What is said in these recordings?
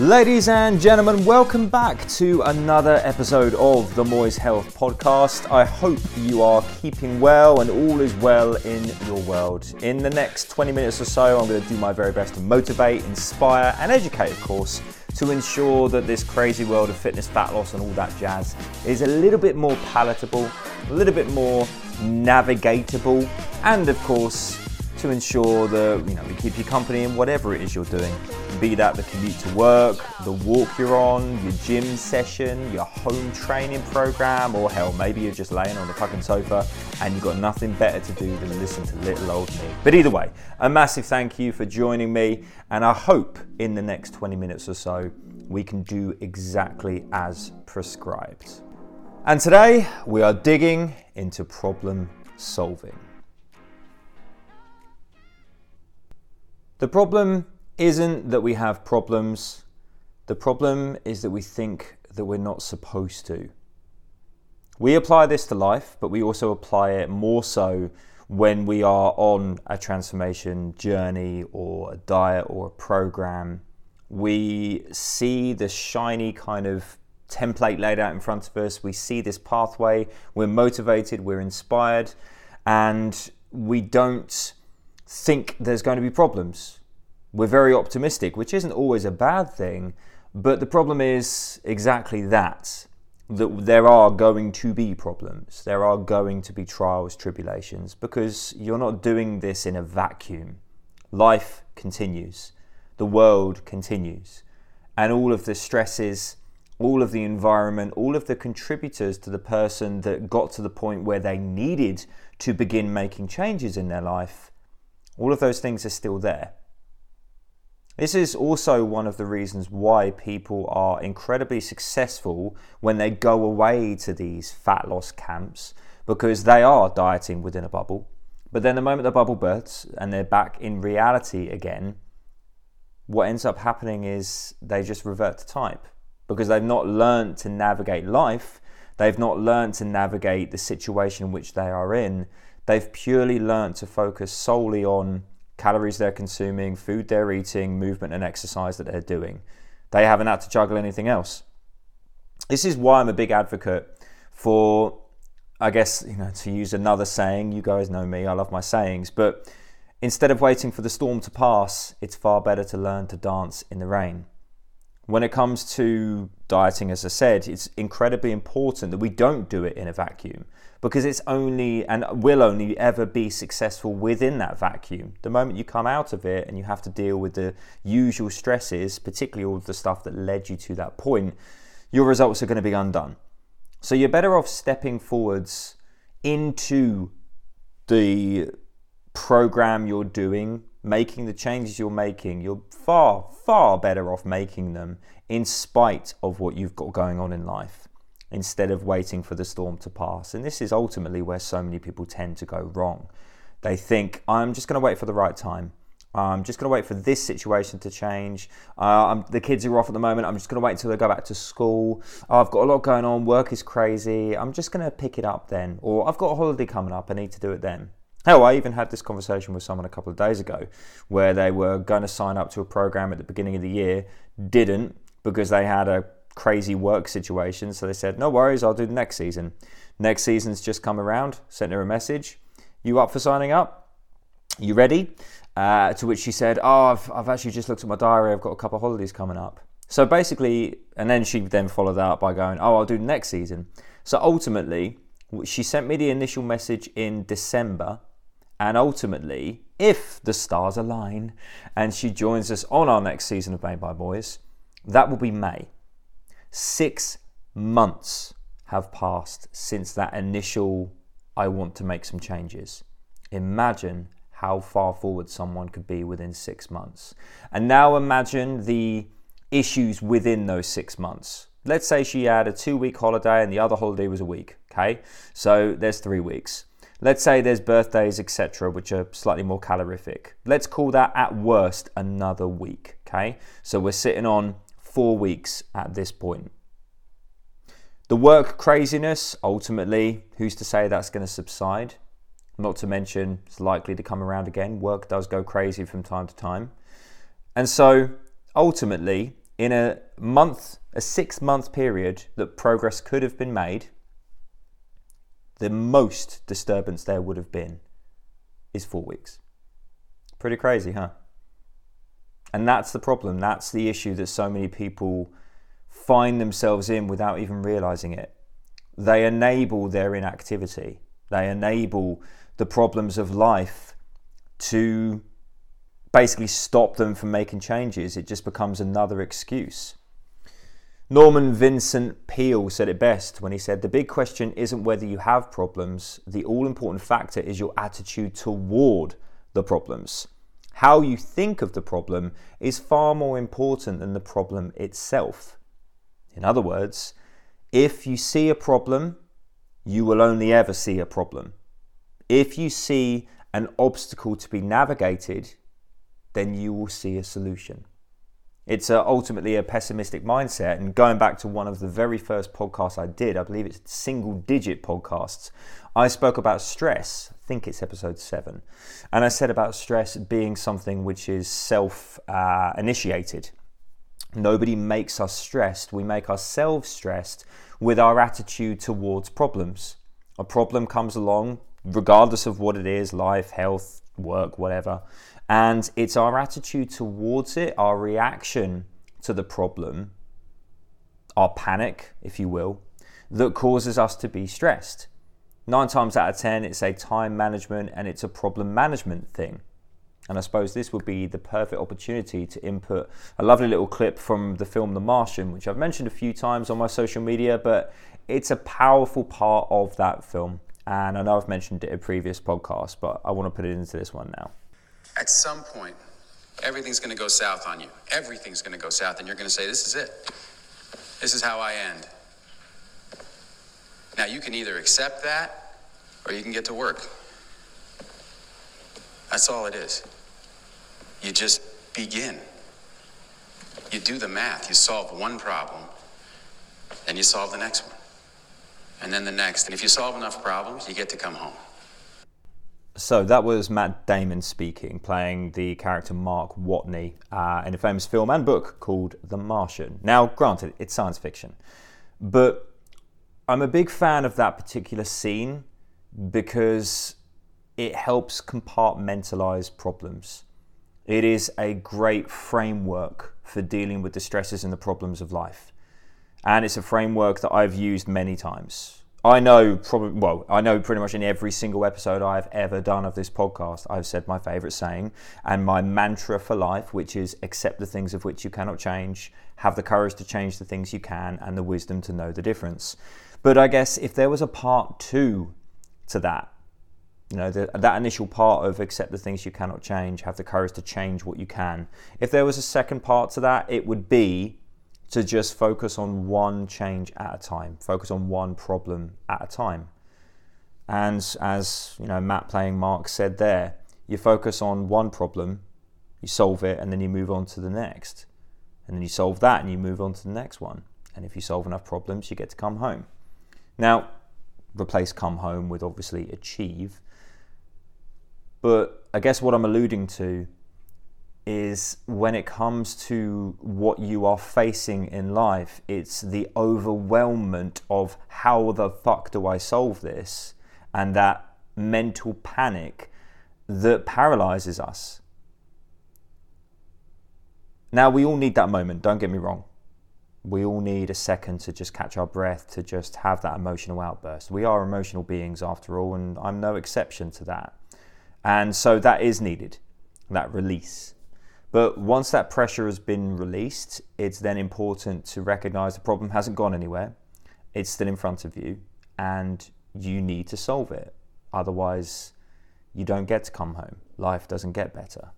Ladies and gentlemen, welcome back to another episode of the Moyes Health Podcast. I hope you are keeping well and all is well in your world. In the next 20 minutes or so, I'm going to do my very best to motivate, inspire, and educate, of course, to ensure that this crazy world of fitness, fat loss, and all that jazz is a little bit more palatable, a little bit more navigatable, and of course, to ensure that you know we keep you company in whatever it is you're doing. Be that the commute to work, the walk you're on, your gym session, your home training program, or hell, maybe you're just laying on the fucking sofa and you've got nothing better to do than listen to little old me. But either way, a massive thank you for joining me, and I hope in the next 20 minutes or so we can do exactly as prescribed. And today we are digging into problem solving. The problem isn't that we have problems, the problem is that we think that we're not supposed to. We apply this to life, but we also apply it more so when we are on a transformation journey or a diet or a program. We see the shiny kind of template laid out in front of us. We see this pathway. We're motivated, we're inspired, and we don't think there's going to be problems. We're very optimistic, which isn't always a bad thing, but the problem is exactly that that there are going to be problems. There are going to be trials, tribulations, because you're not doing this in a vacuum. Life continues, the world continues, and all of the stresses, all of the environment, all of the contributors to the person that got to the point where they needed to begin making changes in their life all of those things are still there. This is also one of the reasons why people are incredibly successful when they go away to these fat loss camps because they are dieting within a bubble. But then the moment the bubble bursts and they're back in reality again, what ends up happening is they just revert to type because they've not learned to navigate life. They've not learned to navigate the situation in which they are in. They've purely learned to focus solely on calories they're consuming, food they're eating, movement and exercise that they're doing. They haven't had to juggle anything else. This is why I'm a big advocate for, I guess, you know, to use another saying, you guys know me, I love my sayings, but instead of waiting for the storm to pass, it's far better to learn to dance in the rain. When it comes to dieting, as I said, it's incredibly important that we don't do it in a vacuum because it's only and will only ever be successful within that vacuum. The moment you come out of it and you have to deal with the usual stresses, particularly all the stuff that led you to that point, your results are going to be undone. So you're better off stepping forwards into the program you're doing, making the changes you're making. You're far, far better off making them in spite of what you've got going on in life instead of waiting for the storm to pass. And this is ultimately where so many people tend to go wrong. They think, I'm just going to wait for the right time. I'm just going to wait for this situation to change. Uh, the kids are off at the moment. I'm just going to wait until they go back to school. Oh, I've got a lot going on. Work is crazy. I'm just going to pick it up then. Or I've got a holiday coming up. I need to do it then. Hell, I even had this conversation with someone a couple of days ago where they were going to sign up to a program at the beginning of the year, didn't because they had a crazy work situation. So they said, no worries, I'll do the next season. Next season's just come around, sent her a message. You up for signing up? You ready? Uh, to which she said, oh, I've, I've actually just looked at my diary. I've got a couple of holidays coming up. So basically, and then she then followed that up by going, oh, I'll do the next season. So ultimately, she sent me the initial message in December. And ultimately, if the stars align and she joins us on our next season of Made by Moyes, that will be May. Six months have passed since that initial, I want to make some changes. Imagine how far forward someone could be within six months. And now imagine the issues within those six months. Let's say she had a two week holiday and the other holiday was a week, okay? So there's three weeks. Let's say there's birthdays, etc., which are slightly more calorific. Let's call that at worst another week, okay? So we're sitting on four weeks at this point. The work craziness, ultimately, who's to say that's going to subside? Not to mention, it's likely to come around again. Work does go crazy from time to time. And so, ultimately, in a month, a six month period that progress could have been made, the most disturbance there would have been is four weeks. Pretty crazy, huh? And that's the problem. That's the issue that so many people find themselves in without even realizing it. They enable their inactivity, they enable the problems of life to basically stop them from making changes. It just becomes another excuse. Norman Vincent Peale said it best when he said, The big question isn't whether you have problems, the all important factor is your attitude toward the problems. How you think of the problem is far more important than the problem itself. In other words, if you see a problem, you will only ever see a problem. If you see an obstacle to be navigated, then you will see a solution. It's a, ultimately a pessimistic mindset. And going back to one of the very first podcasts I did, I believe it's single digit podcasts, I spoke about stress. I think it's episode seven. And I said about stress being something which is self uh, initiated. Nobody makes us stressed. We make ourselves stressed with our attitude towards problems. A problem comes along, regardless of what it is life, health, work, whatever and it's our attitude towards it, our reaction to the problem, our panic, if you will, that causes us to be stressed. Nine times out of ten, it's a time management and it's a problem management thing. And I suppose this would be the perfect opportunity to input a lovely little clip from the film The Martian, which I've mentioned a few times on my social media, but it's a powerful part of that film. And I know I've mentioned it in previous podcasts, but I want to put it into this one now. At some point, everything's going to go south on you. Everything's going to go south, and you're going to say, This is it. This is how I end. Now, you can either accept that or you can get to work. That's all it is. You just begin. You do the math. You solve one problem, then you solve the next one, and then the next. And if you solve enough problems, you get to come home. So that was Matt Damon speaking, playing the character Mark Watney uh, in a famous film and book called The Martian. Now, granted, it's science fiction, but I'm a big fan of that particular scene because it helps compartmentalize problems. It is a great framework for dealing with the stresses and the problems of life. And it's a framework that I've used many times. I know probably well, I know pretty much in every single episode I've ever done of this podcast, I've said my favorite saying and my mantra for life, which is accept the things of which you cannot change, have the courage to change the things you can, and the wisdom to know the difference. But I guess if there was a part two to that, you know, the, that initial part of accept the things you cannot change, have the courage to change what you can. If there was a second part to that, it would be to just focus on one change at a time, focus on one problem at a time. And as you know, Matt playing Mark said there, you focus on one problem, you solve it, and then you move on to the next. And then you solve that and you move on to the next one. And if you solve enough problems, you get to come home. Now, replace come home with obviously achieve. But I guess what I'm alluding to is when it comes to what you are facing in life, it's the overwhelmment of how the fuck do I solve this? And that mental panic that paralyzes us. Now, we all need that moment, don't get me wrong. We all need a second to just catch our breath, to just have that emotional outburst. We are emotional beings after all, and I'm no exception to that. And so that is needed, that release. But once that pressure has been released, it's then important to recognize the problem hasn't gone anywhere. It's still in front of you and you need to solve it. Otherwise, you don't get to come home. Life doesn't get better.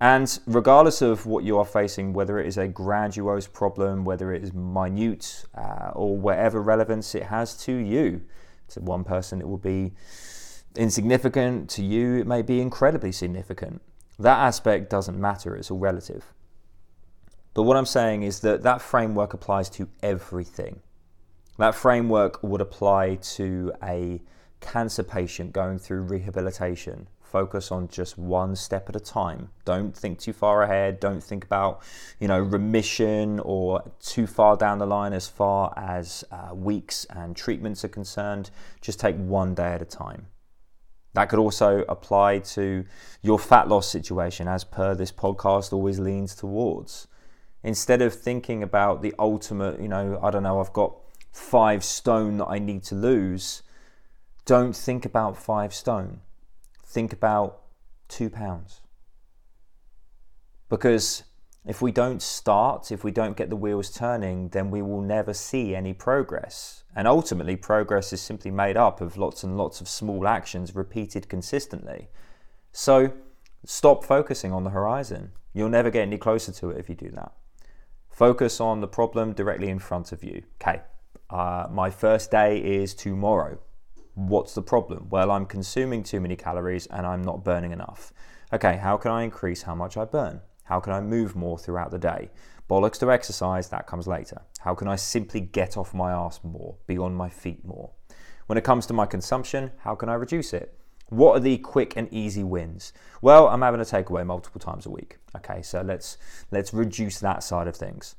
And regardless of what you are facing, whether it is a grandiose problem, whether it is minute, uh, or whatever relevance it has to you, to one person it will be insignificant, to you it may be incredibly significant. That aspect doesn't matter, it's all relative. But what I'm saying is that that framework applies to everything. That framework would apply to a cancer patient going through rehabilitation Focus on just one step at a time. Don't think too far ahead. Don't think about, you know, remission or too far down the line as far as uh, weeks and treatments are concerned. Just take one day at a time. That could also apply to your fat loss situation, as per this podcast always leans towards. Instead of thinking about the ultimate, you know, I don't know, I've got five stone that I need to lose, don't think about five stone. Think about two pounds. Because if we don't start, if we don't get the wheels turning, then we will never see any progress. And ultimately, progress is simply made up of lots and lots of small actions repeated consistently. So stop focusing on the horizon. You'll never get any closer to it if you do that. Focus on the problem directly in front of you. Okay, uh, my first day is tomorrow. What's the problem? Well, I'm consuming too many calories and I'm not burning enough. Okay, how can I increase how much I burn? How can I move more throughout the day? Bollocks to exercise, that comes later. How can I simply get off my ass more, be on my feet more? When it comes to my consumption, how can I reduce it? What are the quick and easy wins? Well, I'm having a takeaway multiple times a week. Okay, so let's let's reduce that side of things.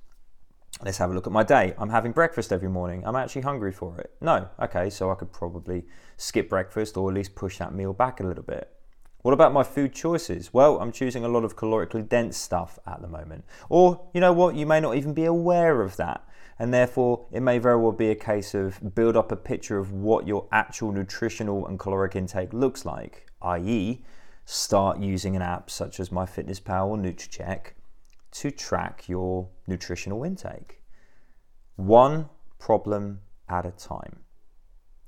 Let's have a look at my day. I'm having breakfast every morning. I'm actually hungry for it. No, okay, so I could probably skip breakfast or at least push that meal back a little bit. What about my food choices? Well, I'm choosing a lot of calorically dense stuff at the moment. Or, you know what, you may not even be aware of that. And therefore, it may very well be a case of build up a picture of what your actual nutritional and caloric intake looks like, i.e., start using an app such as MyFitnessPal or Nutracheck to track your nutritional intake. One problem at a time.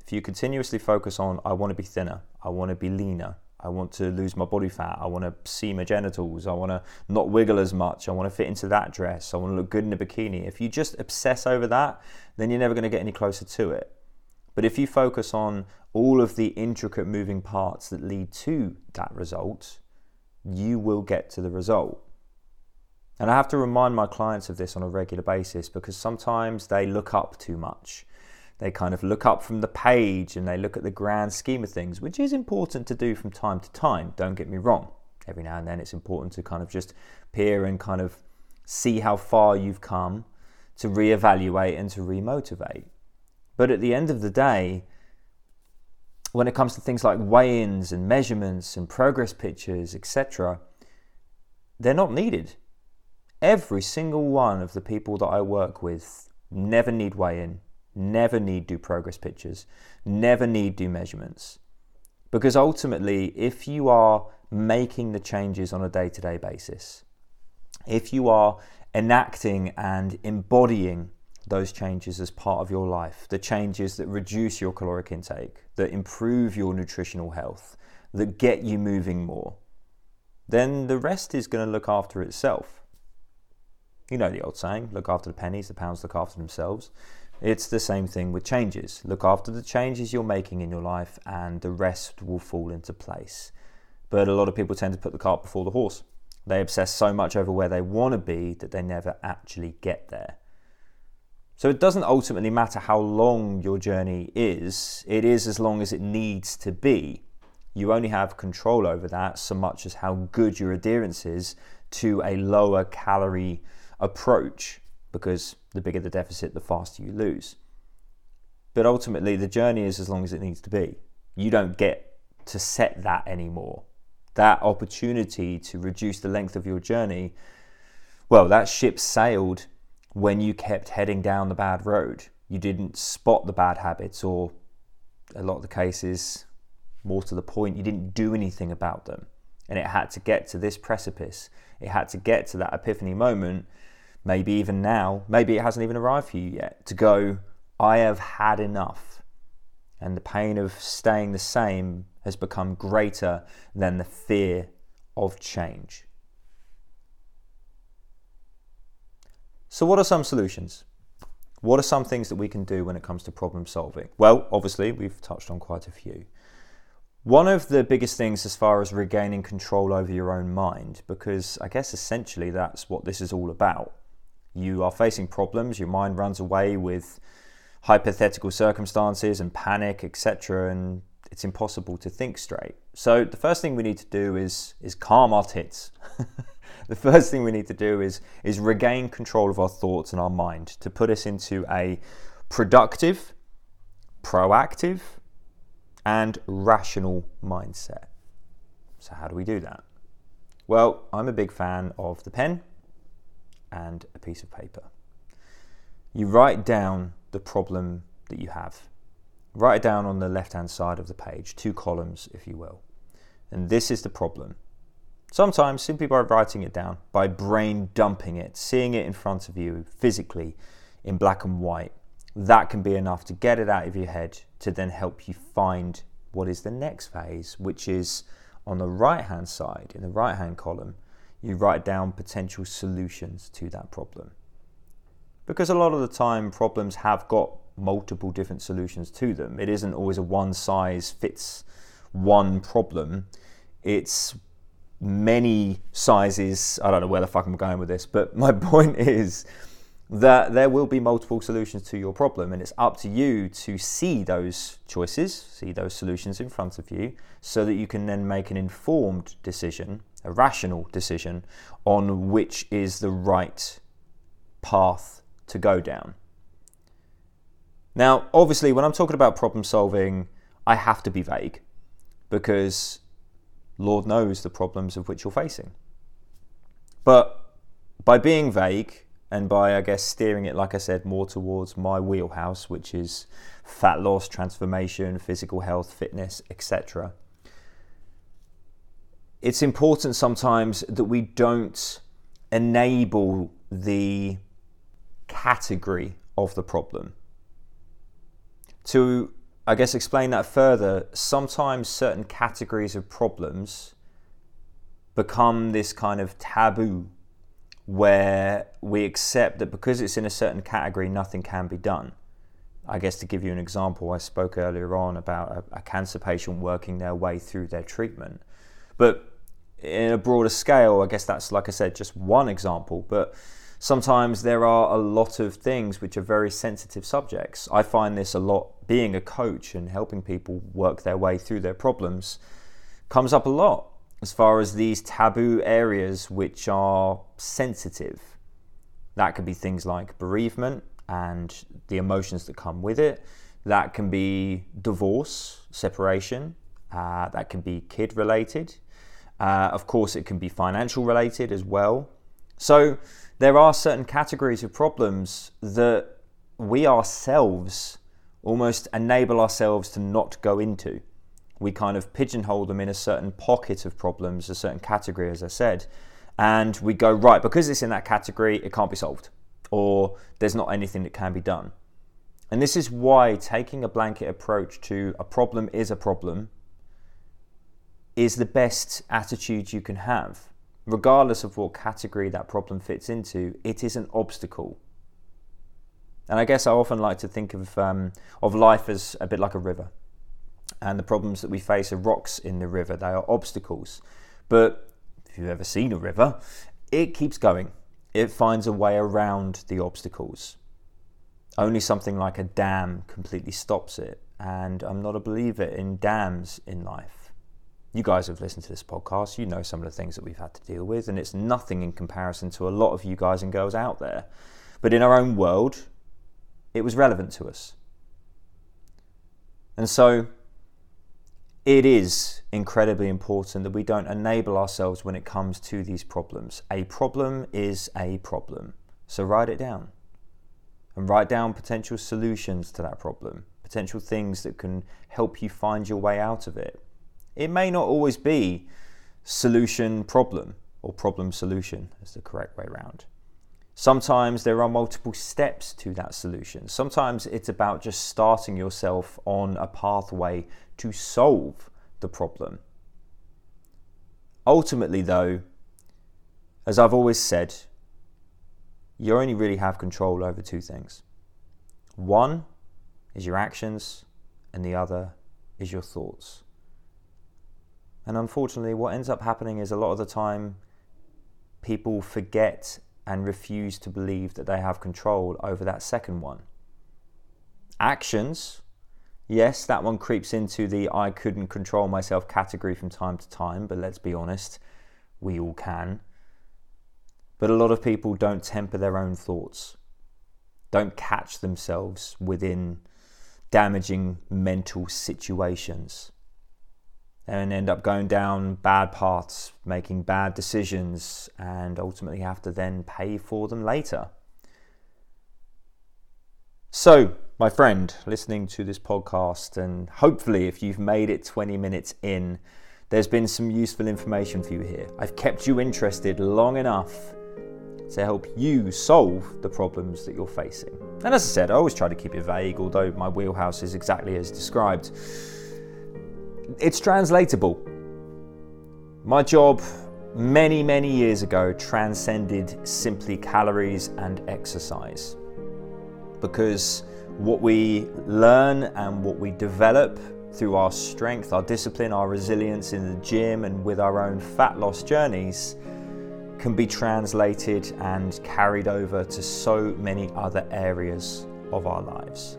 If you continuously focus on, I want to be thinner, I want to be leaner, I want to lose my body fat. I want to see my genitals. I want to not wiggle as much. I want to fit into that dress. I want to look good in a bikini. If you just obsess over that, then you're never going to get any closer to it. But if you focus on all of the intricate moving parts that lead to that result, you will get to the result. And I have to remind my clients of this on a regular basis because sometimes they look up too much. They kind of look up from the page and they look at the grand scheme of things, which is important to do from time to time, don't get me wrong. Every now and then it's important to kind of just peer and kind of see how far you've come, to reevaluate and to remotivate. But at the end of the day, when it comes to things like weigh ins and measurements and progress pictures, etc., they're not needed. Every single one of the people that I work with never need weigh in, never need do progress pictures, never need do measurements. Because ultimately, if you are making the changes on a day to day basis, if you are enacting and embodying those changes as part of your life, the changes that reduce your caloric intake, that improve your nutritional health, that get you moving more, then the rest is going to look after itself. You know the old saying look after the pennies, the pounds look after themselves. It's the same thing with changes. Look after the changes you're making in your life, and the rest will fall into place. But a lot of people tend to put the cart before the horse. They obsess so much over where they want to be that they never actually get there. So it doesn't ultimately matter how long your journey is, it is as long as it needs to be. You only have control over that so much as how good your adherence is to a lower calorie approach because the bigger the deficit, the faster you lose. But ultimately, the journey is as long as it needs to be. You don't get to set that anymore. That opportunity to reduce the length of your journey, well, that ship sailed when you kept heading down the bad road. You didn't spot the bad habits, or a lot of the cases, more to the point, you didn't do anything about them. And it had to get to this precipice. It had to get to that epiphany moment maybe even now, maybe it hasn't even arrived for you yet, to go, I have had enough. And the pain of staying the same has become greater than the fear of change. So, what are some solutions? What are some things that we can do when it comes to problem solving? Well, obviously, we've touched on quite a few. One of the biggest things as far as regaining control over your own mind, because I guess essentially that's what this is all about you are facing problems, your mind runs away with hypothetical circumstances and panic, etc., and it's impossible to think straight. So the first thing we need to do is is calm our tits. the first thing we need to do is is regain control of our thoughts and our mind to put us into a productive, proactive, and rational mindset. So how do we do that? Well, I'm a big fan of the pen and a piece of paper. You write down the problem that you have. Write it down on the left hand side of the page, two columns, if you will. And this is the problem. Sometimes, simply by writing it down, by brain dumping it, seeing it in front of you physically in black and white, that can be enough to get it out of your head to then help you find what is the next phase, which is on the right hand side, in the right hand column, you write down potential solutions to that problem. Because a lot of the time, problems have got multiple different solutions to them. It isn't always a one size fits one problem. It's many sizes. I don't know where the fuck I'm going with this, but my point is that there will be multiple solutions to your problem, and it's up to you to see those choices, see those solutions in front of you, so that you can then make an informed decision, a rational decision, on which is the right path to go down. Now, obviously, when I'm talking about problem solving, I have to be vague because Lord knows the problems of which you're facing. But by being vague and by, I guess, steering it, like I said, more towards my wheelhouse, which is fat loss, transformation, physical health, fitness, etc., it's important sometimes that we don't enable the category of the problem. To, I guess, explain that further, sometimes certain categories of problems become this kind of taboo where we accept that because it's in a certain category, nothing can be done. I guess to give you an example, I spoke earlier on about a, a cancer patient working their way through their treatment. But in a broader scale, I guess that's, like I said, just one example. But sometimes there are a lot of things which are very sensitive subjects. I find this a lot being a coach and helping people work their way through their problems comes up a lot as far as these taboo areas which are sensitive. That could be things like bereavement and the emotions that come with it. That can be divorce, separation. Uh, that can be kid related. Uh, of course, it can be financial related as well. So, there are certain categories of problems that we ourselves almost enable ourselves to not go into. We kind of pigeonhole them in a certain pocket of problems, a certain category, as I said, and we go, right, because it's in that category, it can't be solved, or there's not anything that can be done. And this is why taking a blanket approach to a problem is a problem is the best attitude you can have regardless of what category that problem fits into, it is an obstacle. And I guess I often like to think of, um, of life as a bit like a river. And the problems that we face are rocks in the river, they are obstacles. But if you've ever seen a river, it keeps going, it finds a way around the obstacles. Only something like a dam completely stops it. And I'm not a believer in dams in life you guys have listened to this podcast, you know some of the things that we've had to deal with, and it's nothing in comparison to a lot of you guys and girls out there. But in our own world, it was relevant to us. And so it is incredibly important that we don't enable ourselves when it comes to these problems. A problem is a problem. So write it down and write down potential solutions to that problem, potential things that can help you find your way out of it. It may not always be solution problem or problem solution as the correct way around. Sometimes there are multiple steps to that solution. Sometimes it's about just starting yourself on a pathway to solve the problem. Ultimately, though, as I've always said, you only really have control over two things. One is your actions, and the other is your thoughts. And unfortunately, what ends up happening is a lot of the time people forget and refuse to believe that they have control over that second one. Actions Yes, that one creeps into the I couldn't control myself category from time to time, but let's be honest, we all can. But a lot of people don't temper their own thoughts, don't catch themselves within damaging mental situations, and end up going down bad paths, making bad decisions, and ultimately have to then pay for them later. So, my friend, listening to this podcast, and hopefully, if you've made it 20 minutes in, there's been some useful information for you here. I've kept you interested long enough to help you solve the problems that you're facing. And as I said, I always try to keep it vague, although my wheelhouse is exactly as described. It's translatable. My job many, many years ago transcended simply calories and exercise because what we learn and what we develop through our strength, our discipline, our resilience in the gym, and with our own fat loss journeys can be translated and carried over to so many other areas of our lives.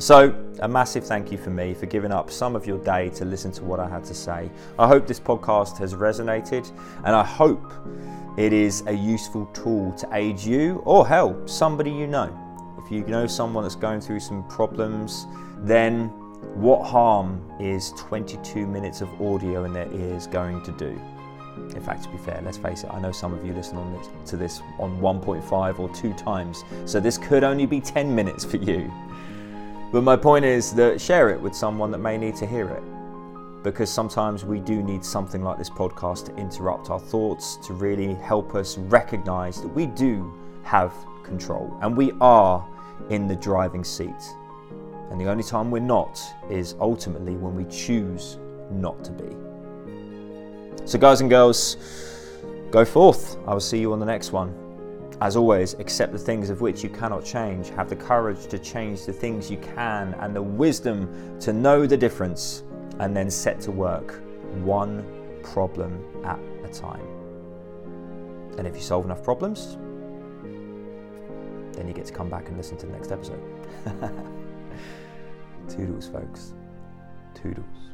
So, a massive thank you for me for giving up some of your day to listen to what I had to say. I hope this podcast has resonated, and I hope it is a useful tool to aid you or help somebody you know if you know someone that's going through some problems, then what harm is 22 minutes of audio in their ears going to do? In fact, to be fair, let's face it, I know some of you listen on this, to this on 1.5 or 2 times, so this could only be 10 minutes for you. But my point is that share it with someone that may need to hear it. Because sometimes we do need something like this podcast to interrupt our thoughts, to really help us recognize that we do have control and we are in the driving seat. And the only time we're not is ultimately when we choose not to be. So, guys and girls, go forth. I will see you on the next one. As always, accept the things of which you cannot change. Have the courage to change the things you can and the wisdom to know the difference and then set to work one problem at a time. And if you solve enough problems, then you get to come back and listen to the next episode. Toodles, folks. Toodles.